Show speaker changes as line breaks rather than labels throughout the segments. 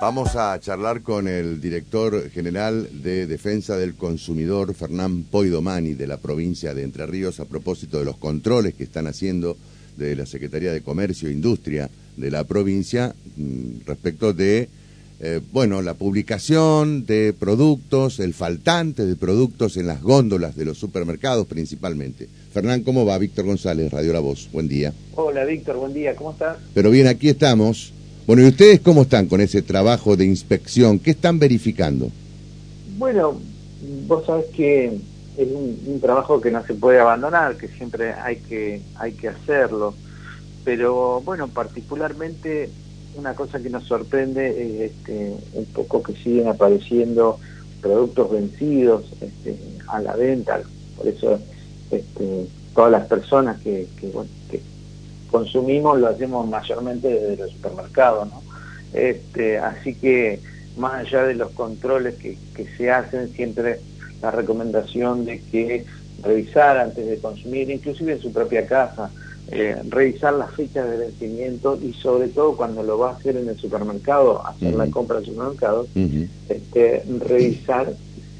Vamos a charlar con el director general de Defensa del Consumidor, Fernán Poidomani, de la provincia de Entre Ríos, a propósito de los controles que están haciendo de la Secretaría de Comercio e Industria de la provincia mm, respecto de, eh, bueno, la publicación de productos, el faltante de productos en las góndolas de los supermercados principalmente. Fernán, ¿cómo va? Víctor González, Radio La Voz. Buen día.
Hola, Víctor, buen día. ¿Cómo estás?
Pero bien, aquí estamos. Bueno, ¿y ustedes cómo están con ese trabajo de inspección? ¿Qué están verificando?
Bueno, vos sabés que es un, trabajo que no se puede abandonar, que siempre hay que, hay que hacerlo. Pero bueno, particularmente una cosa que nos sorprende es este, un poco que siguen apareciendo productos vencidos este, a la venta. Por eso este, todas las personas que, que, bueno, que consumimos lo hacemos mayormente desde los supermercados, ¿no? Este, así que más allá de los controles que, se hacen, siempre la recomendación de que revisar antes de consumir, inclusive en su propia casa, eh, revisar las fechas de vencimiento y sobre todo cuando lo va a hacer en el supermercado, hacer la compra en el supermercado, este, revisar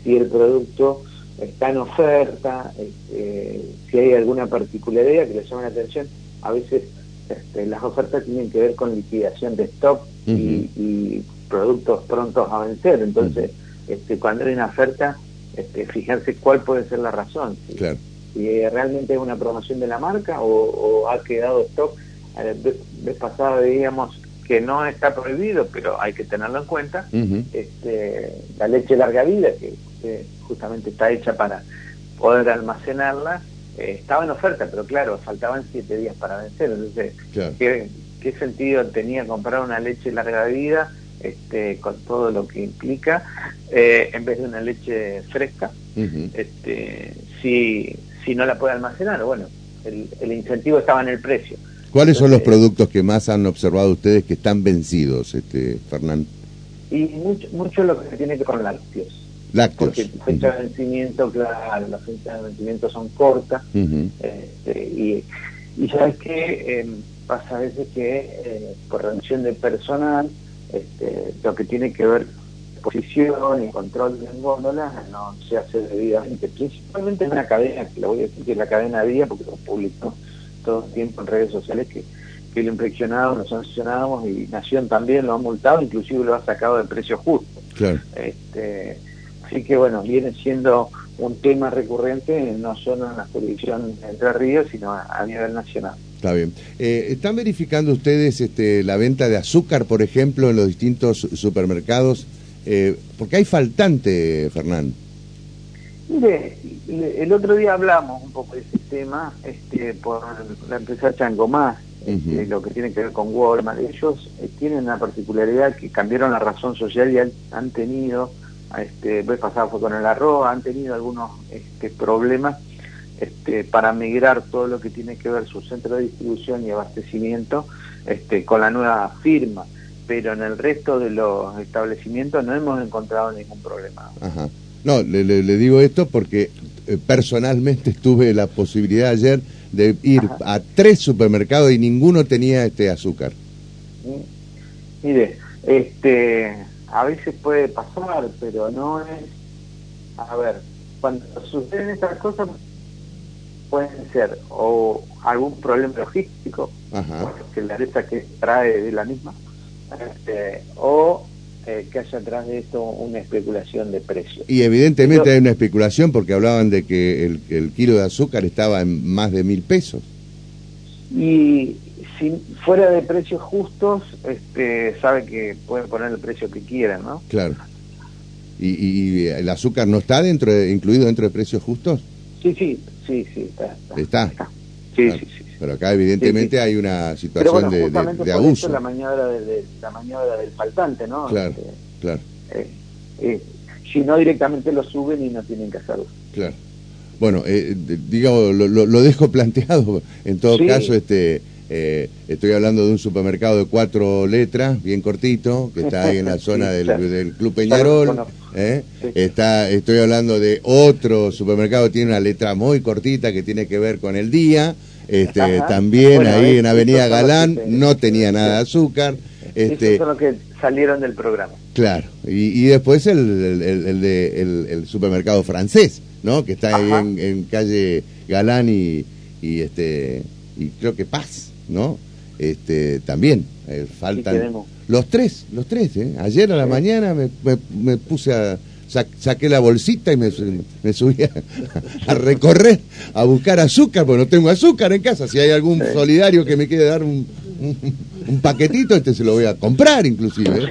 si el producto está en oferta, este, si hay alguna particularidad que le llame la atención a veces este, las ofertas tienen que ver con liquidación de stock y, productos prontos a vencer. Entonces, este, cuando hay una oferta, este, fijarse cuál puede ser la razón. Si, realmente es una promoción de la marca o, ha quedado stock. La vez pasada veíamos que no está prohibido, pero hay que tenerlo en cuenta. este, la leche larga vida, que justamente está hecha para poder almacenarla, eh, estaba en oferta, pero claro, faltaban siete días para vencer. Entonces, ¿qué, sentido tenía comprar una leche larga vida este, con todo lo que implica eh, en vez de una leche fresca? este, si, si no la puede almacenar, bueno, el, incentivo estaba en el precio.
¿Cuáles son los productos que más han observado ustedes que están vencidos, este, Fernán?
Y mucho, mucho lo que tiene que ver con lácteos.
Lácteos.
Porque la fecha de vencimiento, claro, las fechas de vencimiento son cortas. este, y, y sabes que em, pasa a veces que eh, por reducción de personal, este, lo que tiene que ver posición y control de góndolas no se hace debidamente, principalmente en una cadena, que lo voy a decir que es la cadena Día, porque lo publicó todo el tiempo en redes sociales que, que lo impresionado, lo sancionamos y Nación también lo ha multado, inclusive lo ha sacado de precio justo.
Claro.
Este, Así que bueno, viene siendo un tema recurrente no solo en la jurisdicción de Entre Ríos, sino a, nivel nacional.
Está bien. Eh, ¿Están verificando ustedes este, la venta de azúcar, por ejemplo, en los distintos supermercados? Eh, porque hay faltante, Fernán.
Mire, el otro día hablamos un poco de ese tema este, por la empresa Changomás, este, lo que tiene que ver con Walmart. Ellos eh, tienen una particularidad que cambiaron la razón social y han tenido este, vez pasado fue con el arroz, han tenido algunos este, problemas este, para migrar todo lo que tiene que ver su centro de distribución y abastecimiento este, con la nueva firma, pero en el resto de los establecimientos no hemos encontrado ningún problema.
No, le, digo esto porque eh, personalmente tuve la posibilidad ayer de ir a tres supermercados y ninguno tenía este azúcar.
Mire, este a veces puede pasar, pero no es... A ver, cuando suceden estas cosas pueden ser o algún problema logístico, que la letra que trae de la misma, este, o eh, que haya atrás de esto una especulación de precios.
Y evidentemente hay una especulación porque hablaban de que el, el, kilo de azúcar estaba en más de mil pesos.
Y si fuera de precios justos, este, sabe que pueden poner el precio que quieran, ¿no?
Claro. ¿Y, el azúcar no está dentro incluido dentro de precios justos?
Sí, sí, sí, sí,
está.
¿Está? Sí, sí, sí,
Pero acá evidentemente hay una situación de, de, abuso.
la maniobra, de, la maniobra del faltante, ¿no?
Claro, este, claro.
Eh, eh, si no directamente lo suben y no tienen que hacerlo.
Claro. Bueno, eh, digamos, lo, lo, dejo planteado. En todo caso, este eh, estoy hablando de un supermercado de cuatro letras, bien cortito, que está ahí en la zona del, Club Peñarol. ¿eh? Está, estoy hablando de otro supermercado que tiene una letra muy cortita que tiene que ver con el día. Este, también ahí en Avenida Galán no tenía nada de azúcar.
Este, son los que salieron del programa.
Claro, y, después el, el, supermercado francés, ¿no? Que está ahí en, calle Galán y, y, este y creo que Paz, ¿no? Este también eh, faltan los tres, los tres. ¿eh? Ayer a la mañana me, me, puse a saqué la bolsita y me, me subí a, recorrer a buscar azúcar, porque no tengo azúcar en casa. Si hay algún solidario que me quiere dar un, un, paquetito, este se lo voy a comprar inclusive.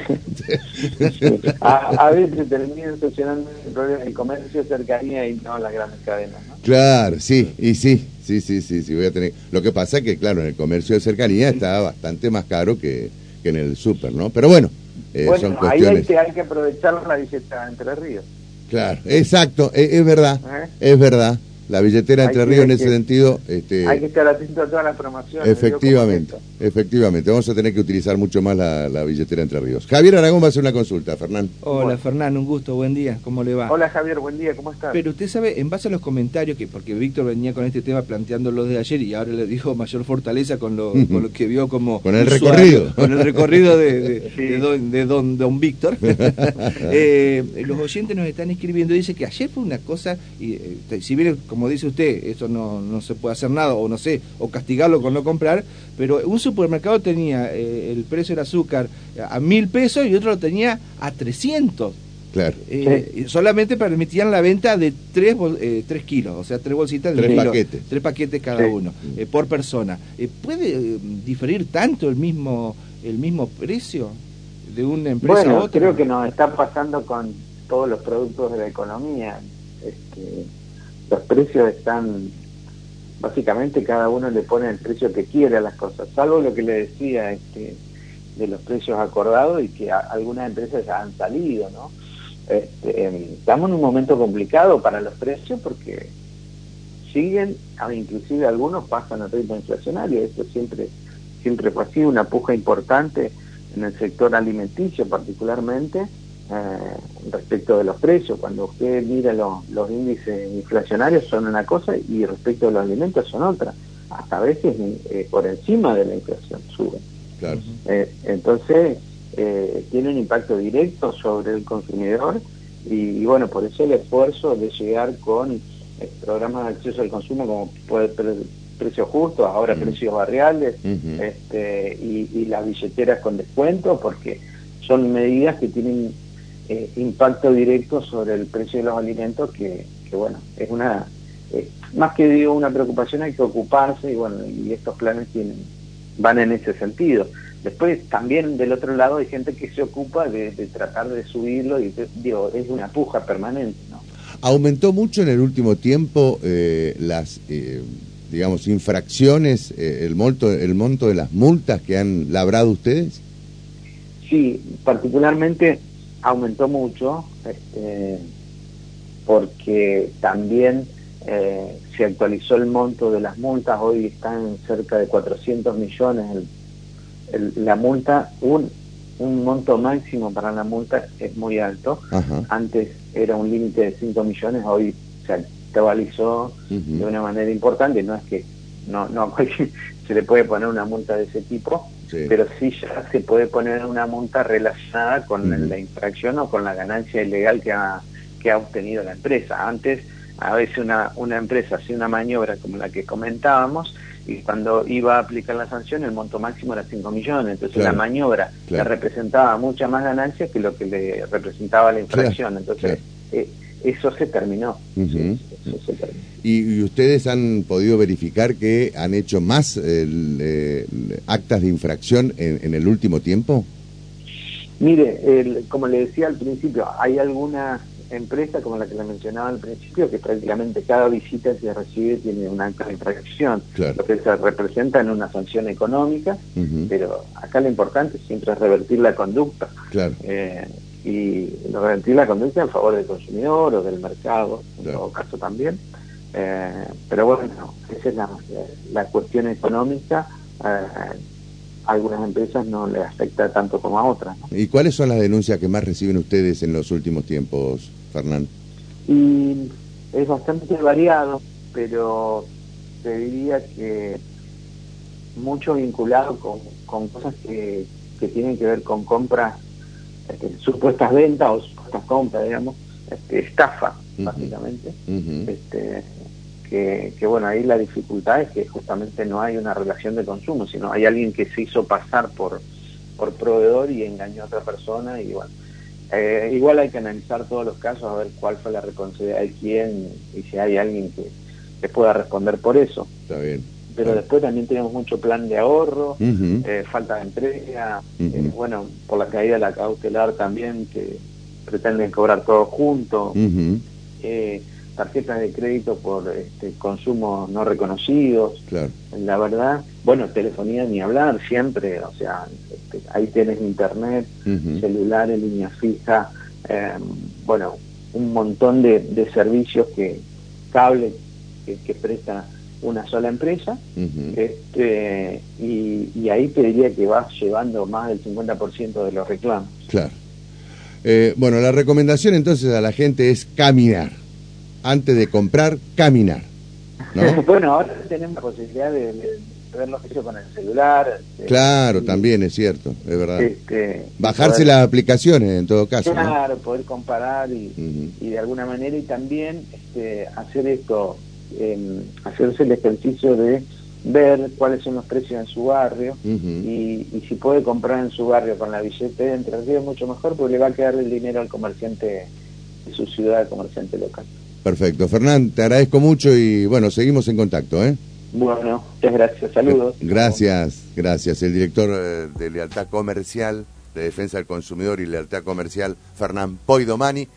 ¿eh? A, veces terminan solucionando el problema del comercio cercanía y no las grandes cadenas. ¿no?
Claro, sí, y sí, sí, sí, sí, sí, voy a tener... Lo que pasa es que, claro, en el comercio de cercanía está bastante más caro que, que en el súper, ¿no? Pero bueno,
eh, bueno, son cuestiones... ahí hay que, hay que aprovechar la visita Entre Ríos.
Claro, exacto, es, es verdad, ¿Eh? es verdad la billetera Entre Ríos en ese sentido...
Este, hay que estar atento a todas las promociones.
Efectivamente, efectivamente. Vamos a tener que utilizar mucho más la, billetera Entre Ríos. Javier Aragón va a hacer una consulta, Fernán.
Hola, Fernán, un gusto, buen día, ¿cómo le va?
Hola, Javier, buen día, ¿cómo estás?
Pero usted sabe, en base a los comentarios, que porque Víctor venía con este tema planteando lo de ayer y ahora le dijo mayor fortaleza con lo, con lo que vio como...
Con el recorrido.
Con el recorrido de, de, don, don, Víctor. Eh, los oyentes nos están escribiendo, dice que ayer fue una cosa, y, eh, si bien, como dice usted, eso no, no se puede hacer nada, o no sé, o castigarlo con no comprar, pero un supermercado tenía eh, el precio del azúcar a mil pesos y otro lo tenía a 300.
Claro.
Eh, solamente permitían la venta de tres, eh, tres kilos, o sea, tres bolsitas de
tres paquetes.
Tres paquetes cada uno, por persona. ¿Puede diferir tanto el mismo, el mismo precio de una empresa
a
otra?
Creo que nos está pasando con todos los productos de la economía. Este, los precios están, básicamente cada uno le pone el precio que quiere a las cosas, salvo lo que le decía este, de los precios acordados y que algunas empresas ya han salido, ¿no? Este, estamos en un momento complicado para los precios porque siguen, inclusive algunos pasan a ritmo inflacionario, esto siempre, siempre fue así, una puja importante en el sector alimenticio particularmente, eh, respecto de los precios. Cuando usted mira los índices inflacionarios son una cosa y respecto de los alimentos son otra. Hasta a veces eh, por encima de la inflación suben. Eh, entonces, tiene un impacto directo sobre el consumidor y, bueno, por eso el esfuerzo de llegar con programas de acceso al consumo como puede precios justos, ahora precios barriales este, y, y las billeteras con descuento, porque son medidas que tienen eh, impacto directo sobre el precio de los alimentos que, bueno, es una, eh, más que digo una preocupación, hay que ocuparse y bueno, y estos planes tienen, van en ese sentido. Después también del otro lado hay gente que se ocupa de, tratar de subirlo y digo, es una puja permanente. ¿no?
¿Aumentó mucho en el último tiempo eh, las, digamos, infracciones, el, monto, el monto de las multas que han labrado ustedes?
Sí, particularmente aumentó mucho este, porque también eh, se actualizó el monto de las multas, hoy están cerca de 400 millones la multa, un, un monto máximo para la multa es muy alto, antes era un límite de 5 millones, hoy se actualizó de una manera importante, no es que no, no se le puede poner una multa de ese tipo, pero sí ya se puede poner una multa relacionada con la infracción o con la ganancia ilegal que ha, que ha obtenido la empresa. Antes, a veces una, una empresa hacía una maniobra como la que comentábamos y cuando iba a aplicar la sanción el monto máximo era 5 millones, entonces la maniobra le representaba mucha más ganancia que lo que le representaba la infracción. Entonces, eh, eso se terminó.
¿Y, ustedes han podido verificar que han hecho más actas de infracción en, el último tiempo?
Mire, como le decía al principio, hay algunas empresas, como la que le mencionaba al principio, que prácticamente cada visita que se recibe tiene un acta de infracción, lo que se representa en una sanción económica, pero acá lo importante siempre es revertir la conducta.
Claro.
Eh, y revertir la conducta en favor del consumidor o del mercado, en todo caso también. Eh, pero bueno, esa es la, cuestión económica. Eh, a algunas empresas no les afecta tanto como a otras.
¿Y cuáles son las denuncias que más reciben ustedes en los últimos tiempos, Fernán?
Y es bastante variado, pero te diría que mucho vinculado con, con cosas que, que tienen que ver con compras este, supuestas ventas o supuestas compras, digamos, este, estafa, básicamente. este, que, que, bueno, ahí la dificultad es que justamente no hay una relación de consumo, sino hay alguien que se hizo pasar por, por proveedor y engañó a otra persona y bueno. Eh, igual hay que analizar todos los casos a ver cuál fue la responsabilidad de quién y si hay alguien que, que pueda responder por eso.
Está bien.
Pero después también tenemos mucho plan de ahorro, eh, falta de entrega, eh, bueno, por la caída de la cautelar también, que pretenden cobrar todo junto, eh, tarjetas de crédito por este, consumos no reconocidos.
Claro.
La verdad, bueno, telefonía ni hablar siempre, o sea, este, ahí tienes internet, celular en línea fija, em, bueno, un montón de, servicios que, cable que, que presta una sola empresa este, y, ahí te diría que vas llevando más del 50% de los reclamos.
Claro. Eh, bueno, la recomendación entonces a la gente es caminar. Antes de comprar, caminar.
bueno, ahora tenemos la posibilidad de, ver los precios con el celular.
Este, claro, también es cierto, es verdad. Este, Bajarse las aplicaciones en todo caso.
Claro, poder comparar y, y, de alguna manera y también este, hacer esto hacerse el ejercicio de ver cuáles son los precios en su barrio y, si puede comprar en su barrio con la billetera entre ríos mucho mejor porque le va a quedar el dinero al comerciante de su ciudad, al comerciante local.
Perfecto. Fernán, te agradezco mucho y bueno, seguimos en contacto. ¿eh?
Bueno, muchas gracias. Saludos.
Gracias, gracias. El director eh, de Lealtad Comercial, de Defensa del Consumidor y Lealtad Comercial, Fernán Poidomani.